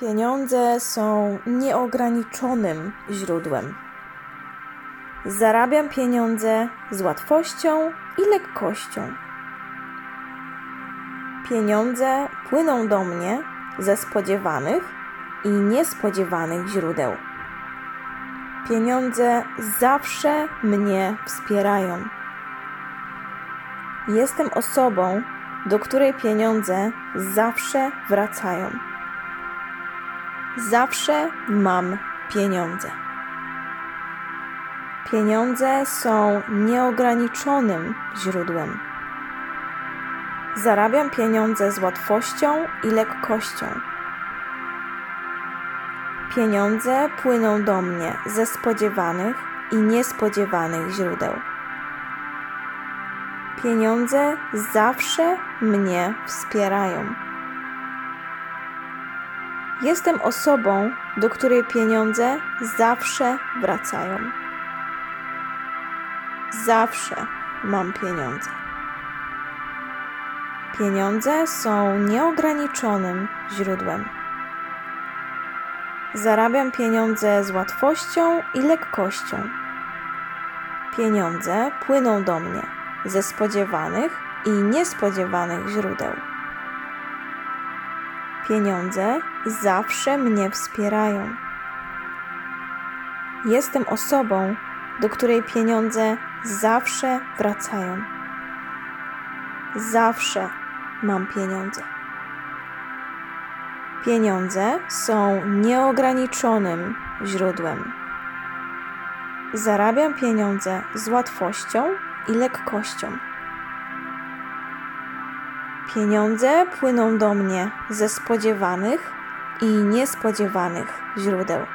Pieniądze są nieograniczonym źródłem. Zarabiam pieniądze z łatwością i lekkością. Pieniądze płyną do mnie ze spodziewanych i niespodziewanych źródeł. Pieniądze zawsze mnie wspierają. Jestem osobą, do której pieniądze zawsze wracają. Zawsze mam pieniądze. Pieniądze są nieograniczonym źródłem. Zarabiam pieniądze z łatwością i lekkością. Pieniądze płyną do mnie ze spodziewanych i niespodziewanych źródeł. Pieniądze zawsze mnie wspierają. Jestem osobą, do której pieniądze zawsze wracają. Zawsze mam pieniądze. Pieniądze są nieograniczonym źródłem. Zarabiam pieniądze z łatwością i lekkością. Pieniądze płyną do mnie ze spodziewanych i niespodziewanych źródeł. Pieniądze zawsze mnie wspierają. Jestem osobą, do której pieniądze zawsze wracają. Zawsze mam pieniądze. Pieniądze są nieograniczonym źródłem. Zarabiam pieniądze z łatwością i lekkością. Pieniądze płyną do mnie ze spodziewanych i niespodziewanych źródeł.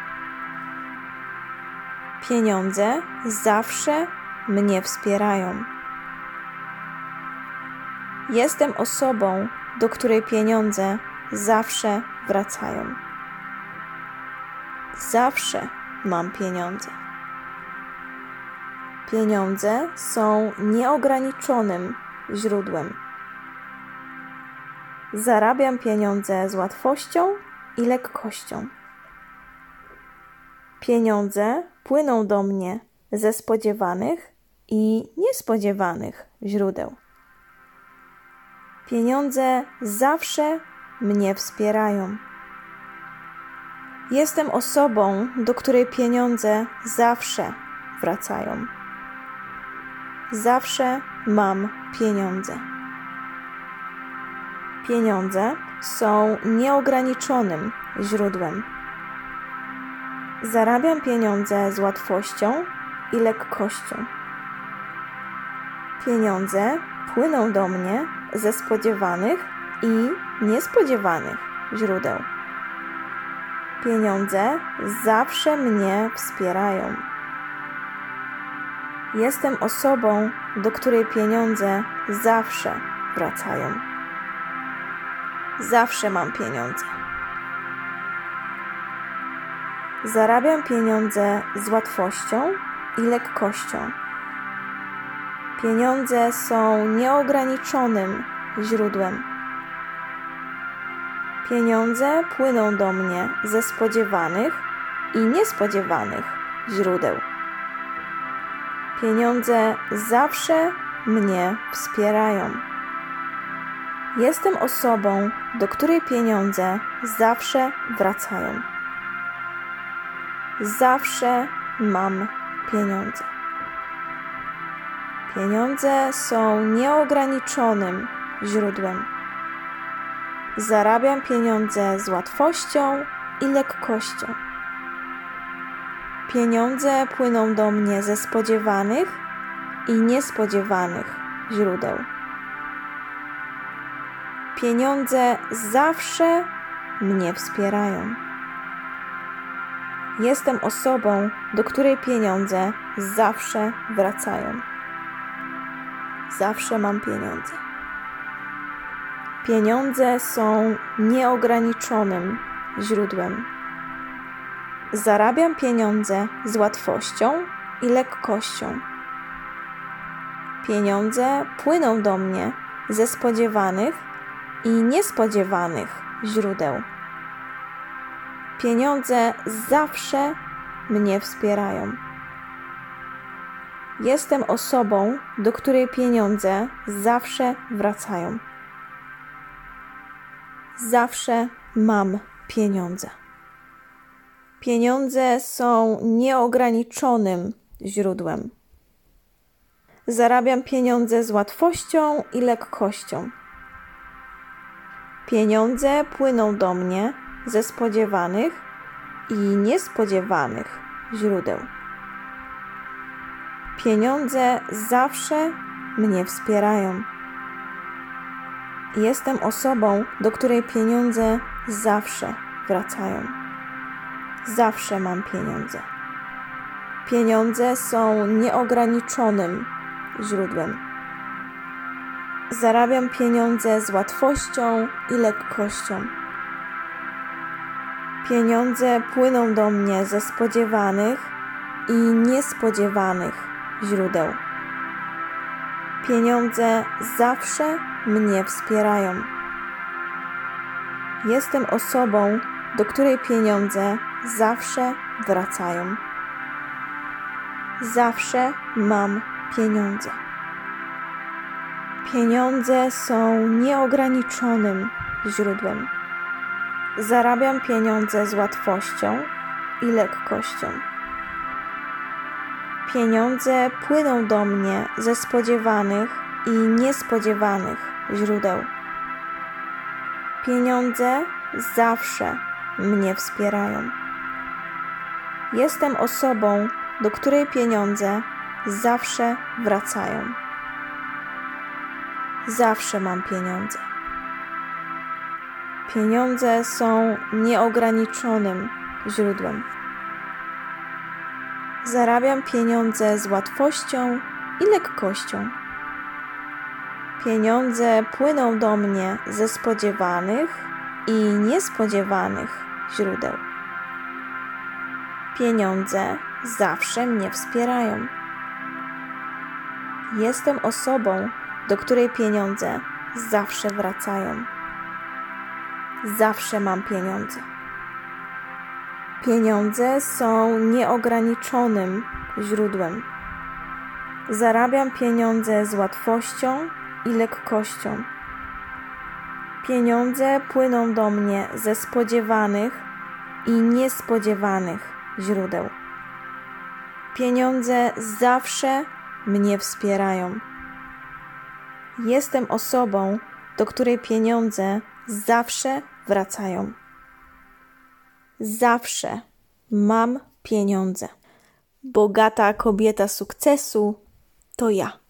Pieniądze zawsze mnie wspierają. Jestem osobą, do której pieniądze zawsze wracają. Zawsze mam pieniądze. Pieniądze są nieograniczonym źródłem. Zarabiam pieniądze z łatwością i lekkością. Pieniądze płyną do mnie ze spodziewanych i niespodziewanych źródeł. Pieniądze zawsze mnie wspierają. Jestem osobą, do której pieniądze zawsze wracają. Zawsze mam pieniądze. Pieniądze są nieograniczonym źródłem. Zarabiam pieniądze z łatwością i lekkością. Pieniądze płyną do mnie ze spodziewanych i niespodziewanych źródeł. Pieniądze zawsze mnie wspierają. Jestem osobą, do której pieniądze zawsze wracają. Zawsze mam pieniądze. Zarabiam pieniądze z łatwością i lekkością. Pieniądze są nieograniczonym źródłem. Pieniądze płyną do mnie ze spodziewanych i niespodziewanych źródeł. Pieniądze zawsze mnie wspierają. Jestem osobą, do której pieniądze zawsze wracają. Zawsze mam pieniądze. Pieniądze są nieograniczonym źródłem. Zarabiam pieniądze z łatwością i lekkością. Pieniądze płyną do mnie ze spodziewanych i niespodziewanych źródeł. Pieniądze zawsze mnie wspierają. Jestem osobą, do której pieniądze zawsze wracają. Zawsze mam pieniądze. Pieniądze są nieograniczonym źródłem. Zarabiam pieniądze z łatwością i lekkością. Pieniądze płyną do mnie ze spodziewanych i niespodziewanych źródeł. Pieniądze zawsze mnie wspierają. Jestem osobą, do której pieniądze zawsze wracają. Zawsze mam pieniądze. Pieniądze są nieograniczonym źródłem. Zarabiam pieniądze z łatwością i lekkością. Pieniądze płyną do mnie ze spodziewanych i niespodziewanych źródeł. Pieniądze zawsze mnie wspierają. Jestem osobą, do której pieniądze zawsze wracają. Zawsze mam pieniądze. Pieniądze są nieograniczonym źródłem. Zarabiam pieniądze z łatwością i lekkością. Pieniądze płyną do mnie ze spodziewanych i niespodziewanych źródeł. Pieniądze zawsze mnie wspierają. Jestem osobą, do której pieniądze zawsze wracają. Zawsze mam pieniądze. Pieniądze są nieograniczonym źródłem. Zarabiam pieniądze z łatwością i lekkością. Pieniądze płyną do mnie ze spodziewanych i niespodziewanych źródeł. Pieniądze zawsze mnie wspierają. Jestem osobą, do której pieniądze zawsze wracają. Zawsze mam pieniądze. Pieniądze są nieograniczonym źródłem. Zarabiam pieniądze z łatwością i lekkością. Pieniądze płyną do mnie ze spodziewanych i niespodziewanych źródeł. Pieniądze zawsze mnie wspierają. Jestem osobą, do której pieniądze zawsze wracają. Zawsze mam pieniądze. Pieniądze są nieograniczonym źródłem. Zarabiam pieniądze z łatwością i lekkością. Pieniądze płyną do mnie ze spodziewanych i niespodziewanych źródeł. Pieniądze zawsze mnie wspierają. Jestem osobą, do której pieniądze zawsze wracają. Zawsze mam pieniądze. Bogata kobieta sukcesu to ja.